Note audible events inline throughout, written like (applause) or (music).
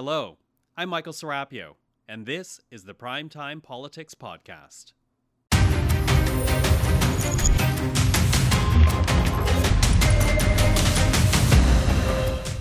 Hello, I'm Michael Serapio, and this is the Primetime Politics Podcast.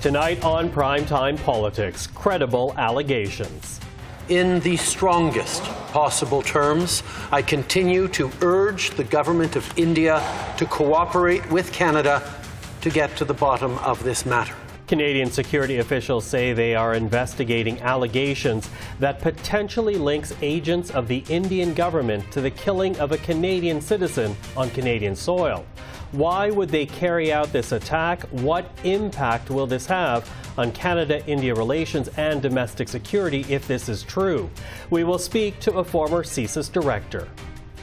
Tonight on Primetime Politics, credible allegations. In the strongest possible terms, I continue to urge the government of India to cooperate with Canada to get to the bottom of this matter. Canadian security officials say they are investigating allegations that potentially links agents of the Indian government to the killing of a Canadian citizen on Canadian soil. Why would they carry out this attack? What impact will this have on Canada India relations and domestic security if this is true? We will speak to a former CSIS director.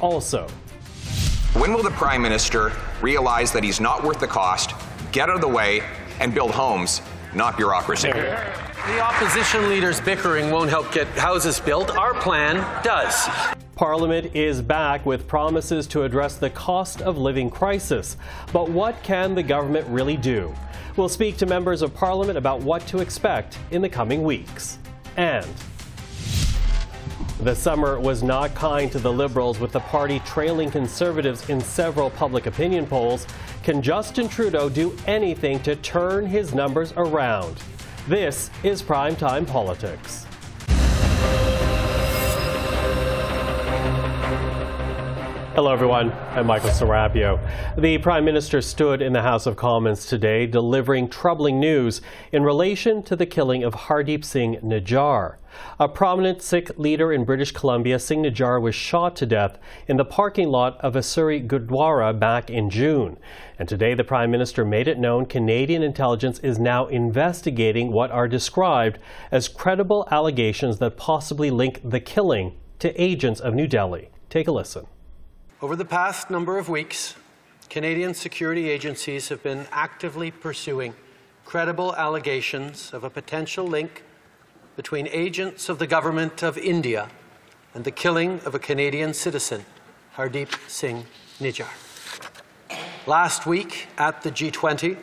Also, when will the Prime Minister realize that he's not worth the cost, get out of the way, and build homes, not bureaucracy? The opposition leaders bickering won't help get houses built. Our plan does. Parliament is back with promises to address the cost of living crisis. But what can the government really do? We'll speak to members of Parliament about what to expect in the coming weeks. And the summer was not kind to the Liberals, with the party trailing Conservatives in several public opinion polls. Can Justin Trudeau do anything to turn his numbers around? This is Primetime Politics. Hello, everyone. I'm Michael Serapio. The Prime Minister stood in the House of Commons today delivering troubling news in relation to the killing of Hardeep Singh Nijjar. A prominent Sikh leader in British Columbia, Singh Nijjar was shot to death in the parking lot of a Surrey Gurdwara back in June. And today, the Prime Minister made it known Canadian intelligence is now investigating what are described as credible allegations that possibly link the killing to agents of New Delhi. Take a listen. Over the past number of weeks, Canadian security agencies have been actively pursuing credible allegations of a potential link between agents of the Government of India and the killing of a Canadian citizen, Hardeep Singh Nijjar. Last week at the G20,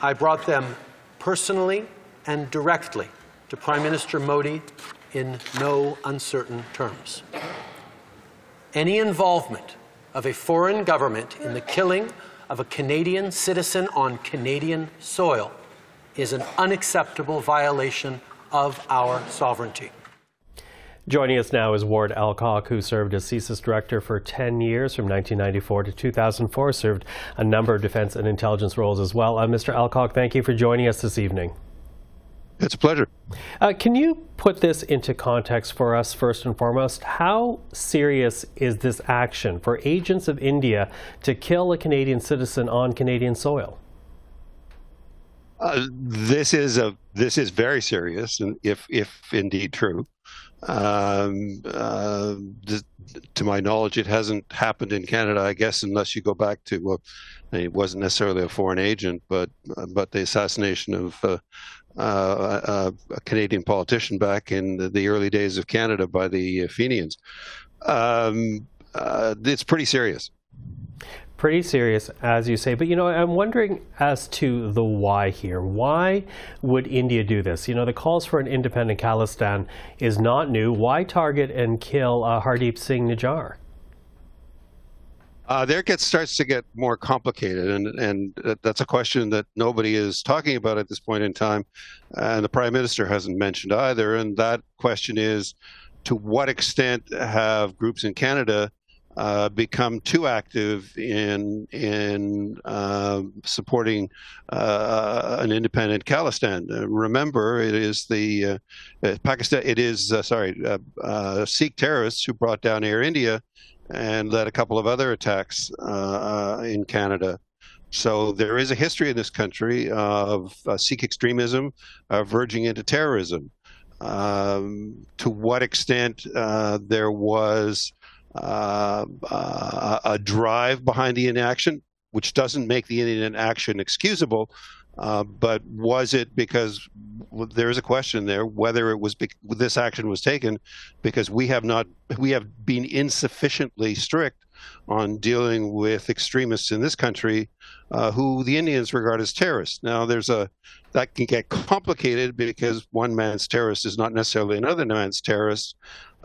I brought them personally and directly to Prime Minister Modi in no uncertain terms. Any involvement of a foreign government in the killing of a Canadian citizen on Canadian soil is an unacceptable violation of our sovereignty. Joining us now is Ward Elcock, who served as CSIS director for 10 years from 1994 to 2004, served a number of defense and intelligence roles as well. Uh, Mr. Elcock, thank you for joining us this evening. It's a pleasure. Uh, can you put this into context for us first and foremost? How serious is this action for agents of India to kill a Canadian citizen on Canadian soil? Uh, this is a this is very serious, and if if indeed true, um, uh, th- to my knowledge, it hasn't happened in Canada. I guess unless you go back to well, it wasn't necessarily a foreign agent, but but the assassination of uh, uh, a Canadian politician back in the, the, early days of Canada by the Fenians. Um, uh, it's pretty serious. Pretty serious, as you say. But, you know, I'm wondering as to the why here. Why would India do this? You know, the calls for an independent Khalistan is not new. Why target and kill uh, Hardeep Singh Nijjar? Uh, there gets starts to get more complicated, and and that's a question that nobody is talking about at this point in time, and the prime minister hasn't mentioned either. And that question is, to what extent have groups in Canada uh, become too active in in uh, supporting uh, an independent Khalistan. Uh, remember, it is the uh, Pakistan. It is sorry, Sikh terrorists who brought down Air India and led a couple of other attacks uh, in Canada. So there is a history in this country of uh, Sikh extremism uh, verging into terrorism. Um, to what extent uh, there was uh, uh, a drive behind the inaction, which doesn't make the Indian action excusable, uh, but was it because there is a question there whether it was be- this action was taken because we have not we have been insufficiently strict on dealing with extremists in this country uh, who the Indians regard as terrorists. Now, there's a that can get complicated because one man's terrorist is not necessarily another man's terrorist.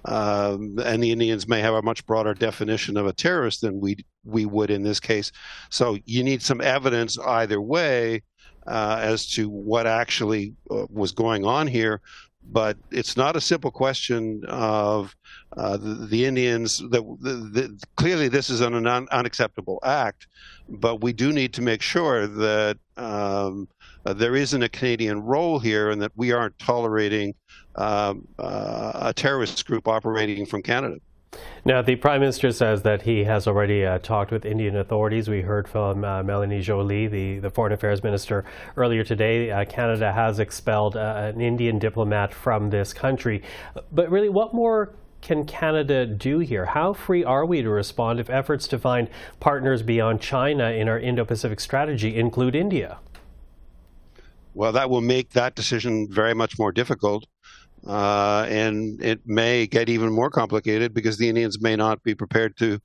Um, and the Indians may have a much broader definition of a terrorist than we we would in this case. So you need some evidence either way uh, as to what actually uh, was going on here. But it's not a simple question of uh, the, the, Indians. The, the, clearly, this is an un- unacceptable act, but we do need to make sure that um, uh, there isn't a Canadian role here, and that we aren't tolerating um, uh, a terrorist group operating from Canada. Now, the Prime Minister says that he has already uh, talked with Indian authorities. We heard from uh, Melanie Joly, the, the Foreign Affairs Minister, earlier today. Uh, Canada has expelled uh, an Indian diplomat from this country. But really, what more can Canada do here? How free are we to respond if efforts to find partners beyond China in our Indo Pacific strategy include India? Well, that will make that decision very much more difficult. Uh, and it may get even more complicated because the Indians may not be prepared to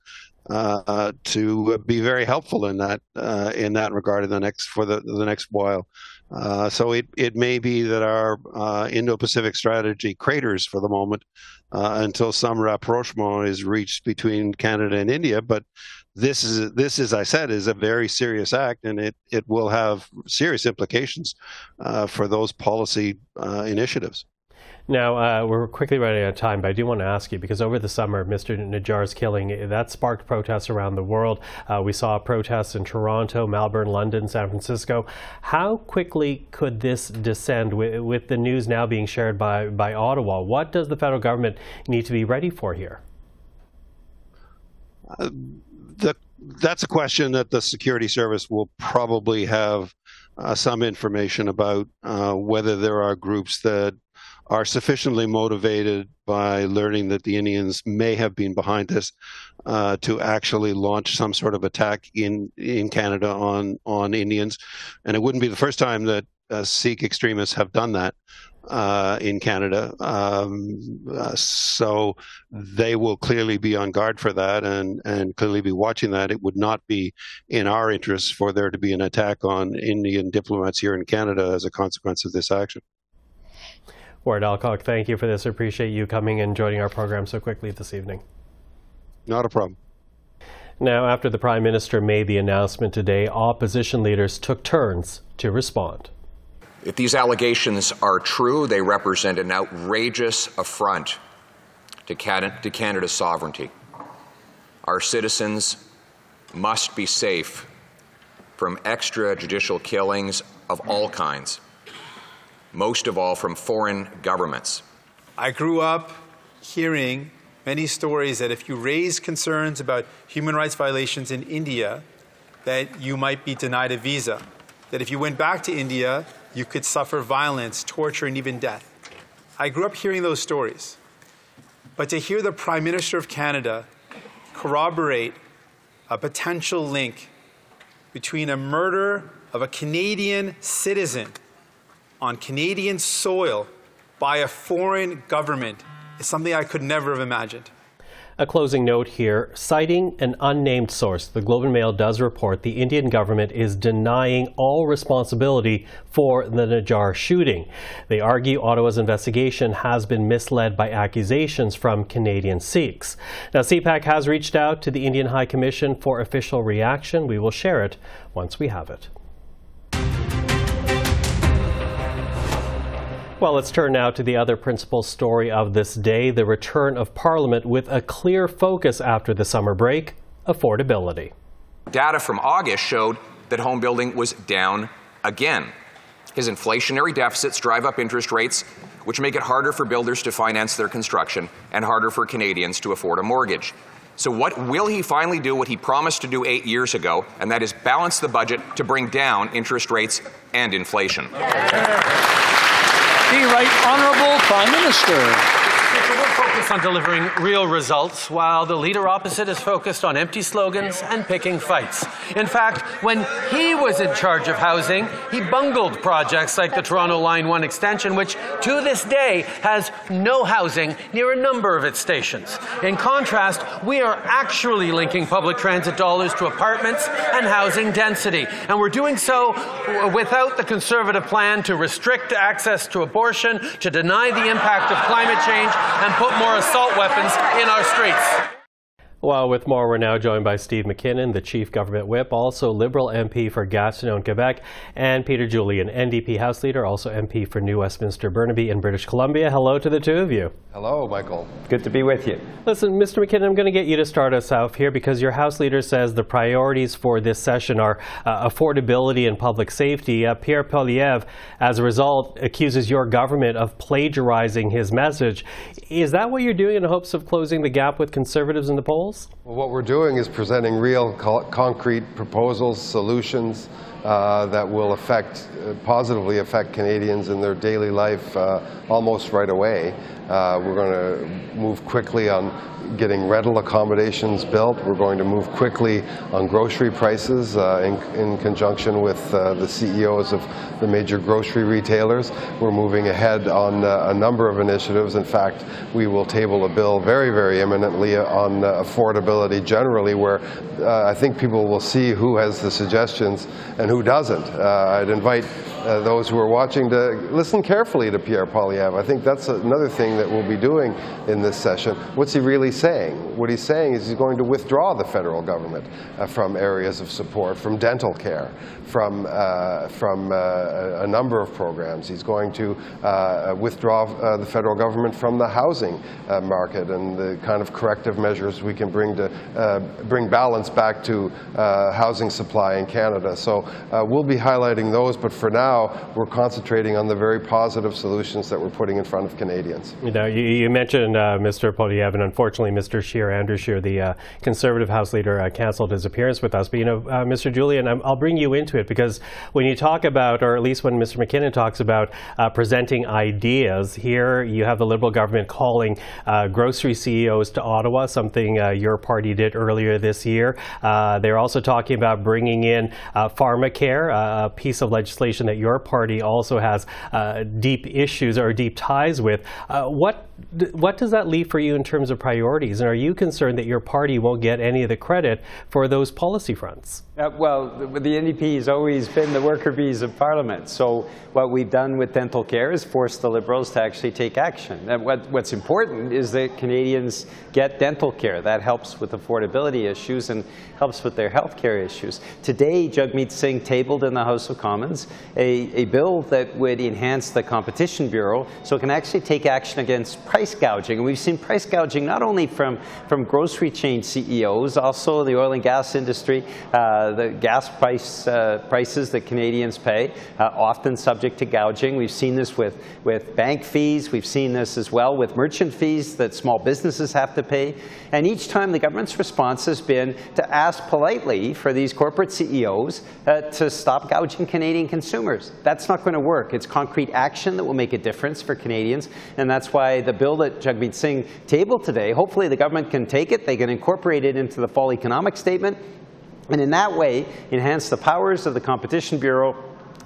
uh, to be very helpful in that uh, in that regard in the next for the the next while. Uh, so it it may be that our uh, Indo-Pacific strategy craters for the moment uh, until some rapprochement is reached between Canada and India. But this is this, as I said, is a very serious act, and it it will have serious implications for those policy initiatives. Now, uh, we're quickly running out of time, but I do want to ask you because over the summer, Mr. Nijjar's killing that sparked protests around the world. Uh, we saw protests in Toronto, Melbourne, London, San Francisco. How quickly could this descend with, with the news now being shared by, by Ottawa? What does the federal government need to be ready for here? Uh, the, that's a question that the security service will probably have uh, some information about uh, whether there are groups that are sufficiently motivated by learning that the Indians may have been behind this uh, to actually launch some sort of attack in in Canada on on Indians, and it wouldn't be the first time that uh, Sikh extremists have done that uh, in Canada. Um, uh, so they will clearly be on guard for that and, and clearly be watching that. It would not be in our interest for there to be an attack on Indian diplomats here in Canada as a consequence of this action. Ward Elcock, thank you for this. I appreciate you coming and joining our program so quickly this evening. Not a problem. Now, after the Prime Minister made the announcement today, opposition leaders took turns to respond. If these allegations are true, they represent an outrageous affront to, to Canada's sovereignty. Our citizens must be safe from extrajudicial killings of all kinds most of all from foreign governments. I grew up hearing many stories that if you raise concerns about human rights violations in India, that you might be denied a visa. That if you went back to India, you could suffer violence, torture, and even death. I grew up hearing those stories. But to hear the Prime Minister of Canada corroborate a potential link between a murder of a Canadian citizen on Canadian soil by a foreign government is something I could never have imagined. A closing note here. Citing an unnamed source, the Globe and Mail does report the Indian government is denying all responsibility for the Nijjar shooting. They argue Ottawa's investigation has been misled by accusations from Canadian Sikhs. Now, CPAC has reached out to the Indian High Commission for official reaction. We will share it once we have it. Well, let's turn now to the other principal story of this day the return of Parliament with a clear focus after the summer break affordability. Data from August showed that home building was down again. His inflationary deficits drive up interest rates, which make it harder for builders to finance their construction and harder for Canadians to afford a mortgage. So, what will he finally do what he promised to do eight years ago, and that is balance the budget to bring down interest rates and inflation? Yeah. The Right Honourable Prime Minister. On delivering real results, while the leader opposite is focused on empty slogans and picking fights. In fact, when he was in charge of housing, he bungled projects like the Toronto Line 1 extension, which to this day has no housing near a number of its stations. In contrast, we are actually linking public transit dollars to apartments and housing density, and we're doing so without the Conservative plan to restrict access to abortion, to deny the impact of climate change, and put more assault weapons in our streets. Well, with more, we're now joined by Steve MacKinnon, the Chief Government Whip, also Liberal MP for Gatineau, Quebec, and Peter Julian, NDP House Leader, also MP for New Westminster Burnaby in British Columbia. Hello to the two of you. Hello, Michael. Good to be with you. Listen, Mr. MacKinnon, I'm going to get you to start us off here because your House Leader says the priorities for this session are uh, affordability and public safety. Uh, Pierre Poilievre, as a result, accuses your government of plagiarizing his message. Is that what you're doing in hopes of closing the gap with Conservatives in the polls? Well, what we're doing is presenting real co concrete proposals, solutions uh, that will affect, uh, positively affect Canadians in their daily life uh, almost right away. Uh, we're going to move quickly on getting rental accommodations built. We're going to move quickly on grocery prices uh, in, in, conjunction with the CEOs of the major grocery retailers. We're moving ahead on a number of initiatives. In fact, we will table a bill very, very imminently on affordability generally, where I think people will see who has the suggestions and who doesn't. Uh, I'd invite uh, those who are watching to listen carefully to Pierre Poilievre. I think that's another thing that we'll be doing in this session. What's he really saying? What he's saying is he's going to withdraw the federal government uh, from areas of support, from dental care, from, uh, from uh, a number of programs. He's going to uh, withdraw the federal government from the housing market and the kind of corrective measures we can bring to bring balance back to housing supply in Canada. So we'll be highlighting those, but for now, we're concentrating on the very positive solutions that we're putting in front of Canadians. You know, you, you mentioned uh, Mr. Poilievre, and unfortunately, Mr. Scheer, Andrew Scheer, the uh, Conservative House Leader, uh, canceled his appearance with us. But you know, uh, Mr. Julian, i will bring you into it because when you talk about, or at least when Mr. MacKinnon talks about uh, presenting ideas, here you have the Liberal government calling uh, grocery CEOs to Ottawa, something your party did earlier this year. they're also talking about bringing in pharmacare, a piece of legislation that your party also has uh, deep issues or deep ties with. Uh, what what does that leave for you in terms of priorities? And are you concerned that your party won't get any of the credit for those policy fronts? Uh, well, the, the NDP has always been the worker bees of Parliament. So what we've done with dental care is force the Liberals to actually take action. And what, what's important is that Canadians get dental care. That helps with affordability issues and helps with their health care issues. Today, Jagmeet Singh tabled in the House of Commons a, a bill that would enhance the Competition Bureau so it can actually take action against price gouging. And we've seen price gouging not only from, from grocery chain CEOs, also the oil and gas industry, uh, the gas price, uh, prices that Canadians pay, uh, often subject to gouging. We've seen this with, with bank fees. We've seen this as well with merchant fees that small businesses have to pay. And each time the government's response has been to ask politely for these corporate CEOs uh, to stop gouging Canadian consumers. That's not going to work. It's concrete action that will make a difference for Canadians. And that's why the bill that Jagmeet Singh tabled today, hopefully the government can take it, they can incorporate it into the fall economic statement, and in that way enhance the powers of the Competition Bureau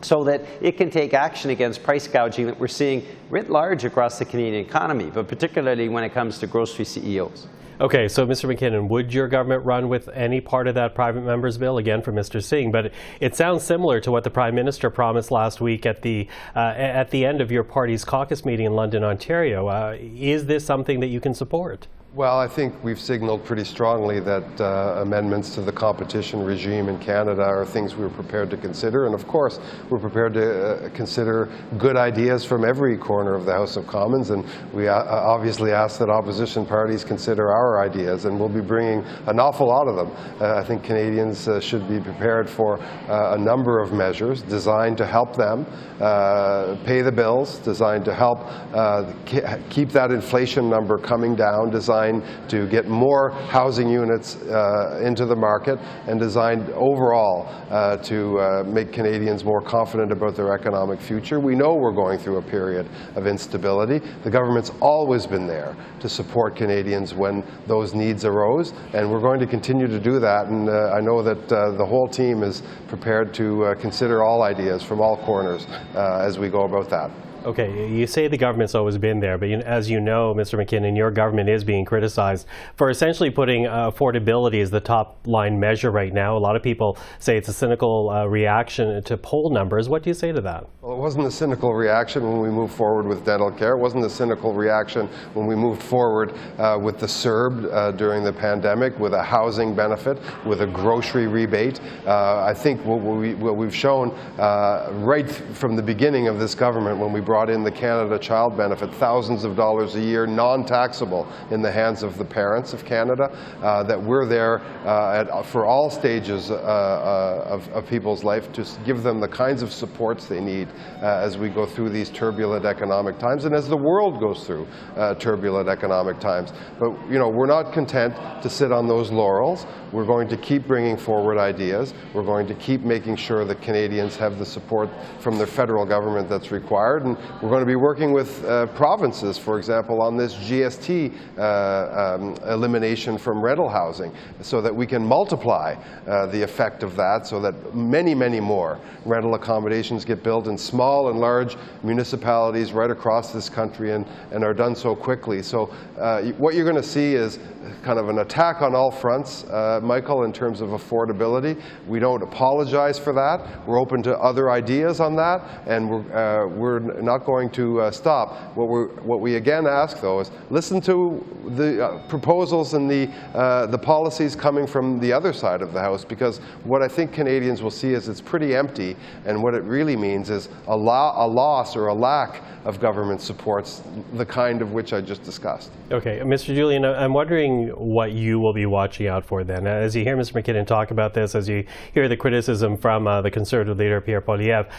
so that it can take action against price gouging that we're seeing writ large across the Canadian economy, but particularly when it comes to grocery CEOs. Okay, so Mr. MacKinnon, would your government run with any part of that private member's bill? Again, for Mr. Singh, but it sounds similar to what the Prime Minister promised last week at the uh, at the end of your party's caucus meeting in London, Ontario. Uh, is this something that you can support? Well, I think we've signaled pretty strongly that uh, amendments to the competition regime in Canada are things we're prepared to consider. And of course, we're prepared to uh, consider good ideas from every corner of the House of Commons. And we uh, obviously ask that opposition parties consider our ideas, and we'll be bringing an awful lot of them. Uh, I think Canadians uh, should be prepared for uh, a number of measures designed to help them pay the bills, designed to help keep that inflation number coming down, designed to get more housing units uh, into the market, and designed overall to make Canadians more confident about their economic future. We know we're going through a period of instability. The government's always been there to support Canadians when those needs arose, and we're going to continue to do that. And uh, I know that uh, the whole team is prepared to uh, consider all ideas from all corners uh, as we go about that. Okay, you say the government's always been there, but you, as you know, Mr. MacKinnon, your government is being criticized for essentially putting uh, affordability as the top line measure right now. A lot of people say it's a cynical uh, reaction to poll numbers. What do you say to that? Well, it wasn't a cynical reaction when we moved forward with dental care. It wasn't a cynical reaction when we moved forward uh, with the CERB uh, during the pandemic, with a housing benefit, with a grocery rebate. Uh, I think what, we, what we've shown uh, right from the beginning of this government when we brought brought in the Canada Child Benefit, thousands of dollars a year, non-taxable in the hands of the parents of Canada, uh, that we're there uh, at, for all stages uh, uh, of, of, people's life to give them the kinds of supports they need as we go through these turbulent economic times and as the world goes through turbulent economic times. But you know, we're not content to sit on those laurels. We're going to keep bringing forward ideas. We're going to keep making sure that Canadians have the support from the federal government that's required. And we're going to be working with uh, provinces, for example, on this GST uh, um, elimination from rental housing so that we can multiply uh, the effect of that so that many, many more rental accommodations get built in small and large municipalities right across this country and, and are done so quickly. So uh, what you're going to see is kind of an attack on all fronts, uh, Michael, in terms of affordability. We don't apologize for that. We're open to other ideas on that, and we're, uh, we're not going to uh, stop. What, we what we again ask, though, is listen to the uh, proposals and the, uh, the policies coming from the other side of the House, because what I think Canadians will see is it's pretty empty, and what it really means is a, lo a loss or a lack of government supports, the kind of which I just discussed. Okay, Mr. Julian, I'm wondering what you will be watching out for then. As you hear Mr. MacKinnon talk about this, as you hear the criticism from uh, the Conservative leader, Pierre Poilievre,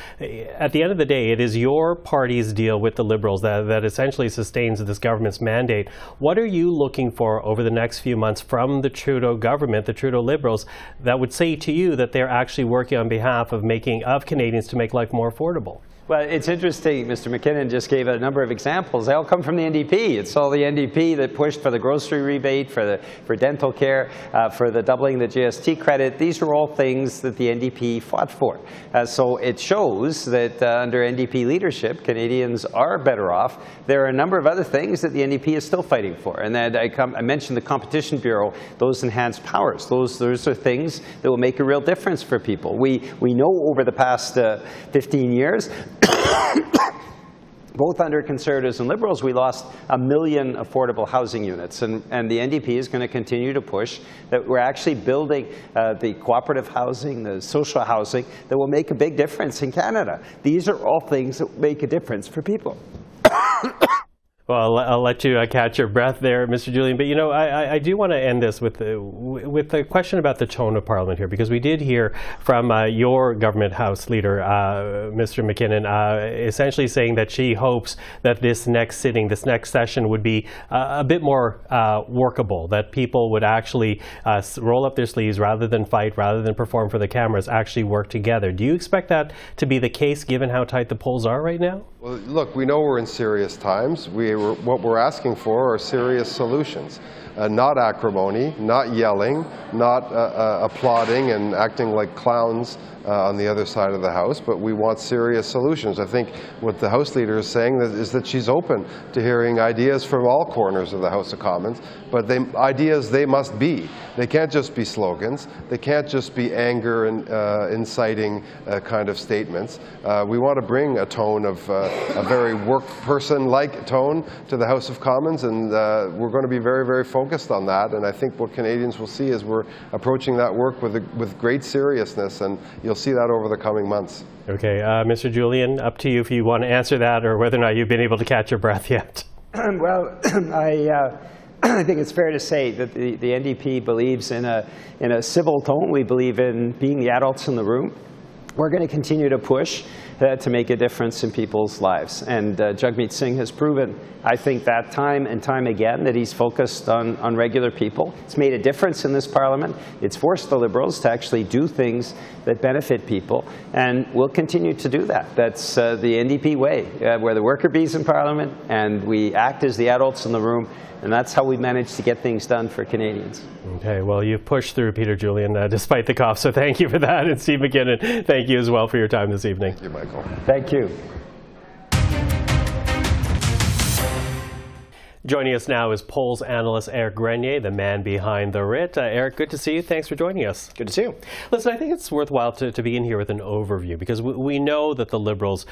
at the end of the day, it is your deal with the Liberals that, that essentially sustains this government's mandate. What are you looking for over the next few months from the Trudeau government, the Trudeau Liberals, that would say to you that they're actually working on behalf of making of Canadians to make life more affordable? Well, it's interesting. Mr. MacKinnon just gave a number of examples. They all come from the NDP. It's all the NDP that pushed for the grocery rebate, for the for dental care, uh, for the doubling the GST credit. These are all things that the NDP fought for. Uh, so it shows that uh, under NDP leadership, Canadians are better off. There are a number of other things that the NDP is still fighting for. And that I, I mentioned the Competition Bureau, those enhanced powers. Those, those are things that will make a real difference for people. We, we know over the past uh, 15 years (coughs) both under Conservatives and Liberals, we lost a million affordable housing units. And, and the NDP is going to continue to push that we're actually building uh, the cooperative housing, the social housing, that will make a big difference in Canada. These are all things that make a difference for people. (coughs) Well, I'll, let you uh, catch your breath there, Mr. Julian. But you know, I, I do want to end this with the, with the question about the tone of Parliament here, because we did hear from uh, your government House leader, uh, Mr. MacKinnon, uh, essentially saying that she hopes that this next sitting, this next session, would be uh, a bit more uh, workable. That people would actually roll up their sleeves rather than fight, rather than perform for the cameras, actually work together. Do you expect that to be the case, given how tight the polls are right now? Well, look, we know we're in serious times. We what we're asking for are serious solutions. Uh, not acrimony, not yelling, not uh, uh, applauding and acting like clowns uh, on the other side of the House, but we want serious solutions. I think what the House Leader is saying is that she's open to hearing ideas from all corners of the House of Commons, but they, ideas they must be. They can't just be slogans. They can't just be anger and uh, inciting uh, kind of statements. We want to bring a tone of a very work person-like tone to the House of Commons, and uh, we're going to be very, very focused on that. And I think what Canadians will see is we're approaching that work with, a, with great seriousness, and you'll you'll see that over the coming months. Okay, uh, Mr. Julian, up to you if you want to answer that or whether or not you've been able to catch your breath yet. (clears throat) well, (clears throat) I, uh, (clears throat) I think it's fair to say that the, the NDP believes in a, in a civil tone. We believe in being the adults in the room. We're going to continue to push uh, to make a difference in people's lives. And uh, Jagmeet Singh has proven, I think, that time and time again that he's focused on, on regular people. It's made a difference in this parliament. It's forced the Liberals to actually do things that benefit people. And we'll continue to do that. That's uh, the NDP way. Uh, we're the worker bees in parliament, and we act as the adults in the room. And that's how we manage to get things done for Canadians. Okay, well, you've pushed through, Peter Julian, uh, despite the cough, so thank you for that. And Steve MacKinnon, thank you as well for your time this evening. Thank you, Michael. Thank you. Joining us now is polls analyst Eric Grenier, the man behind the writ. Uh, Eric, good to see you. Thanks for joining us. Good to see you. Listen, I think it's worthwhile to, to begin here with an overview because we, we, know that the Liberals,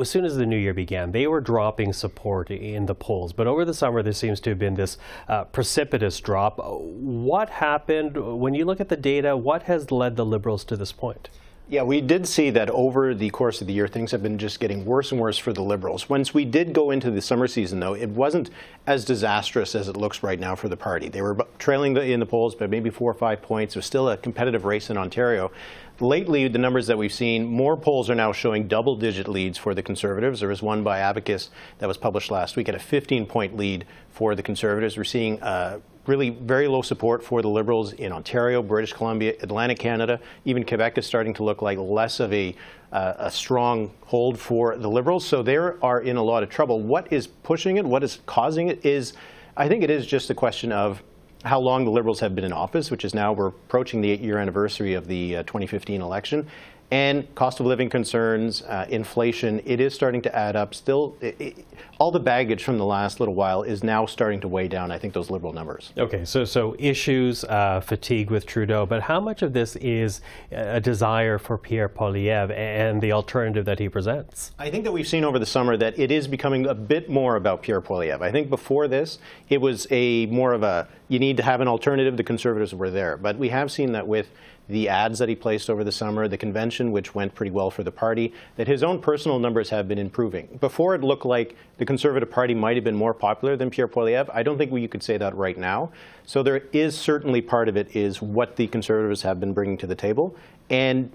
as soon as the new year began, they were dropping support in the polls. But over the summer, there seems to have been this uh, precipitous drop. What happened? When you look at the data, what has led the Liberals to this point? Yeah, we did see that over the course of the year, things have been just getting worse and worse for the Liberals. Once we did go into the summer season, though, it wasn't as disastrous as it looks right now for the party. They were trailing in the polls by maybe four or five points. It was still a competitive race in Ontario. Lately, the numbers that we've seen, more polls are now showing double-digit leads for the Conservatives. There was one by Abacus that was published last week at a 15-point lead for the Conservatives. We're seeing uh, really very low support for the Liberals in Ontario, British Columbia, Atlantic Canada. Even Quebec is starting to look like less of a, uh, a strong hold for the Liberals. So they are in a lot of trouble. What is pushing it, what is causing it is, I think it is just a question of how long the Liberals have been in office, which is now we're approaching the eight-year anniversary of the uh, 2015 election and cost of living concerns, uh, inflation, it is starting to add up. Still, it, it, all the baggage from the last little while is now starting to weigh down, I think, those liberal numbers. Okay, so, so issues, uh, fatigue with Trudeau, but how much of this is a desire for Pierre Poilievre and the alternative that he presents? I think that we've seen over the summer that it is becoming a bit more about Pierre Poilievre. I think before this, it was a more of a, you need to have an alternative, the Conservatives were there. But we have seen that with the ads that he placed over the summer, the convention, which went pretty well for the party, that his own personal numbers have been improving. Before it looked like the Conservative Party might have been more popular than Pierre Poilievre. I don't think we could say that right now. So there is certainly part of it is what the Conservatives have been bringing to the table. And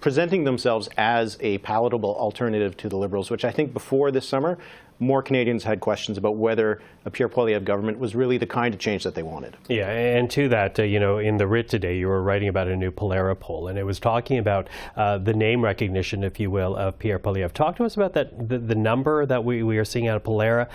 presenting themselves as a palatable alternative to the Liberals, which I think before this summer, more Canadians had questions about whether a Pierre Poilievre government was really the kind of change that they wanted. Yeah, and to that, uh, you know, in the writ today, you were writing about a new Pollara poll, and it was talking about uh, the name recognition, if you will, of Pierre Poilievre. Talk to us about that, the, the number that we, we are seeing out of Pollara,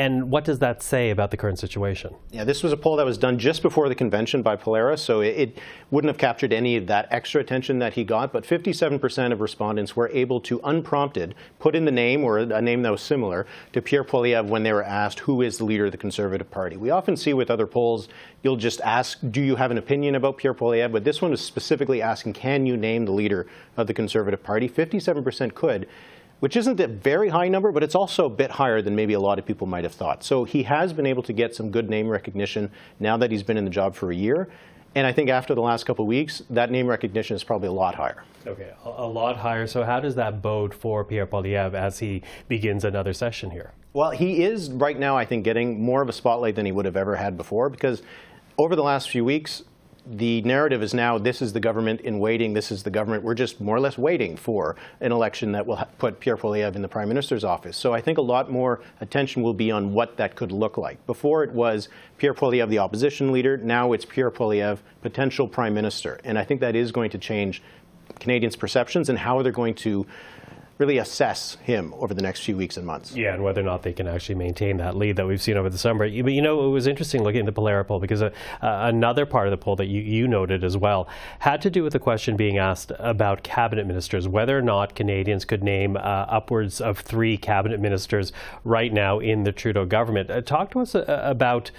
and what does that say about the current situation? Yeah, this was a poll that was done just before the convention by Pollara, so it, it wouldn't have captured any of that extra attention that he got. But 57% of respondents were able to, unprompted, put in the name or a name that was similar to Pierre Poilievre when they were asked who is the leader of the Conservative Party. We often see with other polls, you'll just ask, do you have an opinion about Pierre Poilievre? But this one was specifically asking, can you name the leader of the Conservative Party? 57% could which isn't a very high number, but it's also a bit higher than maybe a lot of people might have thought. So he has been able to get some good name recognition now that he's been in the job for a year. And I think after the last couple of weeks, that name recognition is probably a lot higher. Okay, a, lot higher. So how does that bode for Pierre Poilievre as he begins another session here? Well, he is right now, I think, getting more of a spotlight than he would have ever had before because over the last few weeks, the narrative is now this is the government in waiting, this is the government, we're just more or less waiting for an election that will put Pierre Poilievre in the Prime Minister's office. So I think a lot more attention will be on what that could look like. Before it was Pierre Poilievre, the opposition leader, now it's Pierre Poilievre, potential Prime Minister. And I think that is going to change Canadians' perceptions and how they're going to really assess him over the next few weeks and months. Yeah, and whether or not they can actually maintain that lead that we've seen over the summer. But you know, it was interesting looking at the poll because uh, uh, another part of the poll that you, you noted as well had to do with the question being asked about cabinet ministers, whether or not Canadians could name uh, upwards of three cabinet ministers right now in the Trudeau government. Uh, talk to us uh, about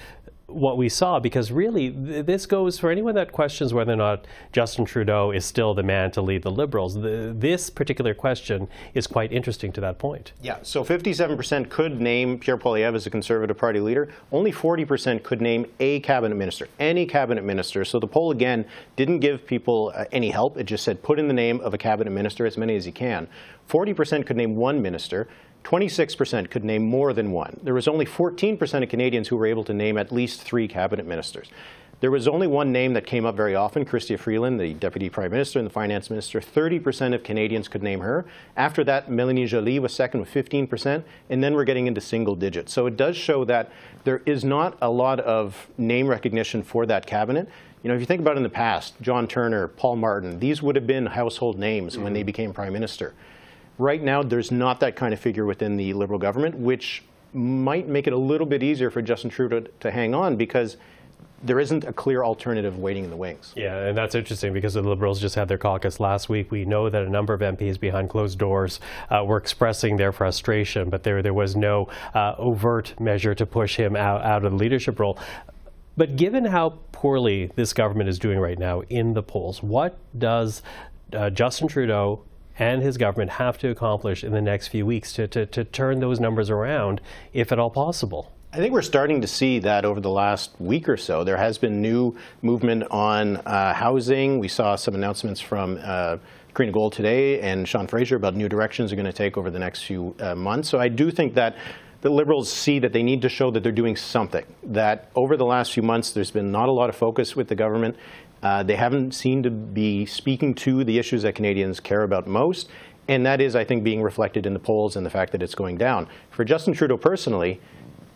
what we saw because really th this goes for anyone that questions whether or not Justin Trudeau is still the man to lead the Liberals. The, this particular question is quite interesting to that point. Yeah, so 57% could name Pierre Poilievre as a Conservative Party leader. Only 40% could name a cabinet minister, any cabinet minister. So the poll, again, didn't give people uh, any help. It just said put in the name of a cabinet minister, as many as you can. 40% could name one minister. 26% could name more than one. There was only 14% of Canadians who were able to name at least three cabinet ministers. There was only one name that came up very often, Chrystia Freeland, the Deputy Prime Minister and the Finance Minister. 30% of Canadians could name her. After that, Mélanie Joly was second with 15%, and then we're getting into single digits. So it does show that there is not a lot of name recognition for that cabinet. You know, if you think about it in the past, John Turner, Paul Martin, these would have been household names mm-hmm. when they became Prime Minister. Right now, there's not that kind of figure within the Liberal government, which might make it a little bit easier for Justin Trudeau to hang on because there isn't a clear alternative waiting in the wings. Yeah, and that's interesting because the Liberals just had their caucus last week. We know that a number of MPs behind closed doors uh, were expressing their frustration, but there there was no uh, overt measure to push him out, out of the leadership role. But given how poorly this government is doing right now in the polls, what does uh, Justin Trudeau and his government have to accomplish in the next few weeks to, to, to turn those numbers around, if at all possible? I think we're starting to see that over the last week or so. There has been new movement on uh, housing. We saw some announcements from uh, Karina Gould today and Sean Fraser about new directions they're going to take over the next few uh, months. So I do think that the Liberals see that they need to show that they're doing something. That over the last few months, there's been not a lot of focus with the government. Uh, they haven't seemed to be speaking to the issues that Canadians care about most. And that is, I think, being reflected in the polls and the fact that it's going down. For Justin Trudeau personally,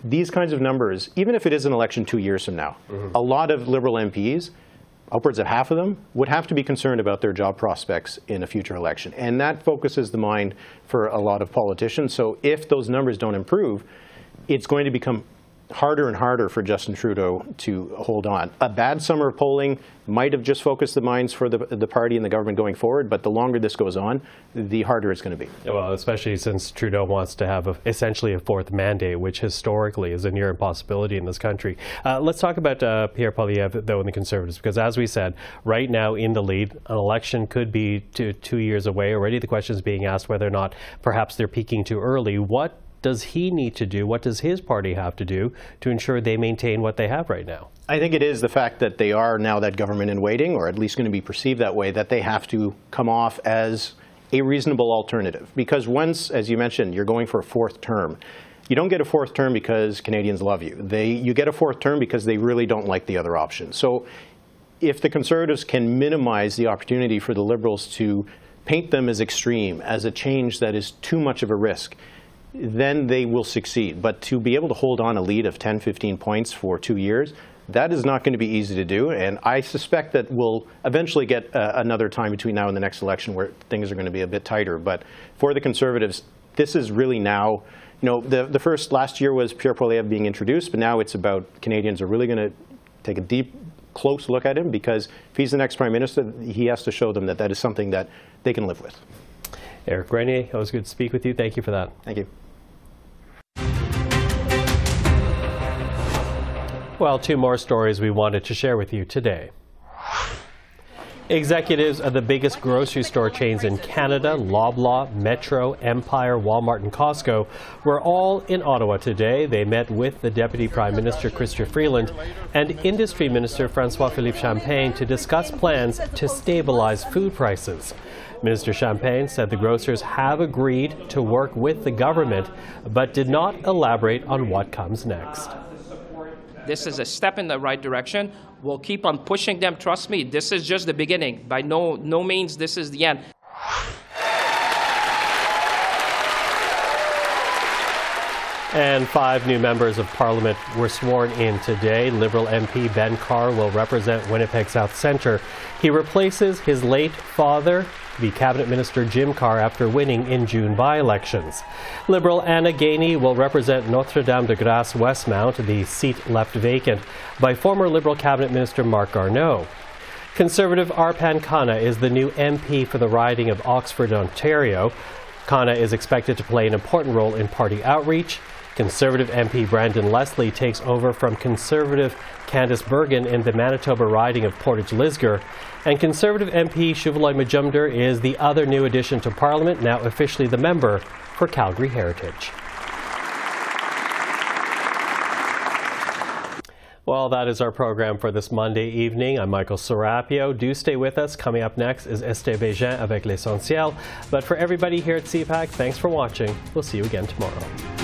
these kinds of numbers, even if it is an election two years from now, mm-hmm. a lot of Liberal MPs, upwards of half of them, would have to be concerned about their job prospects in a future election. And that focuses the mind for a lot of politicians. So if those numbers don't improve, it's going to become harder and harder for Justin Trudeau to hold on. A bad summer of polling might have just focused the minds for the, the party and the government going forward, but the longer this goes on, the harder it's going to be. Well, especially since Trudeau wants to have a, essentially a fourth mandate, which historically is a near impossibility in this country. Uh, let's talk about uh, Pierre Poilievre, though, and the Conservatives, because as we said, right now in the lead, an election could be two, two years away. Already the question is being asked whether or not perhaps they're peaking too early. What does he need to do? What does his party have to do to ensure they maintain what they have right now? I think it is the fact that they are now that government in waiting, or at least going to be perceived that way, that they have to come off as a reasonable alternative. Because once, as you mentioned, you're going for a fourth term, you don't get a fourth term because Canadians love you. They, you get a fourth term because they really don't like the other option. So if the Conservatives can minimize the opportunity for the Liberals to paint them as extreme, as a change that is too much of a risk, then they will succeed. But to be able to hold on a lead of 10, 15 points for two years, that is not going to be easy to do. And I suspect that we'll eventually get uh, another time between now and the next election where things are going to be a bit tighter. But for the Conservatives, this is really now, you know, the, the first last year was Pierre Poilievre being introduced, but now it's about Canadians are really going to take a deep, close look at him because if he's the next prime minister, he has to show them that that is something that they can live with. Eric Grenier, always good to speak with you. Thank you for that. Thank you. Well, two more stories we wanted to share with you today. Executives of the biggest grocery store chains in Canada, Loblaw, Metro, Empire, Walmart, and Costco, were all in Ottawa today. They met with the Deputy Prime Minister, Chrystia Freeland, and Industry Minister, Francois Philippe Champagne, to discuss plans to stabilize food prices. Minister Champagne said the grocers have agreed to work with the government, but did not elaborate on what comes next. This is a step in the right direction. We'll keep on pushing them. Trust me, this is just the beginning. By no, no means this is the end. And five new members of parliament were sworn in today. Liberal MP Ben Carr will represent Winnipeg South Centre. He replaces his late father, the cabinet minister Jim Carr after winning in June by elections. Liberal Anna Gainey will represent Notre Dame de Grace Westmount, the seat left vacant by former Liberal cabinet minister Marc Garneau. Conservative Arpan Khanna is the new MP for the riding of Oxford, Ontario. Khanna is expected to play an important role in party outreach. Conservative MP Branden Leslie takes over from Conservative Candice Bergen in the Manitoba riding of Portage Lisgar. And Conservative MP Shuvaloy Majumdar is the other new addition to Parliament, now officially the member for Calgary Heritage. Well, that is our program for this Monday evening. I'm Michael Serapio. Do stay with us. Coming up next is Estée Bégin avec l'essentiel. But for everybody here at CPAC, thanks for watching. We'll see you again tomorrow.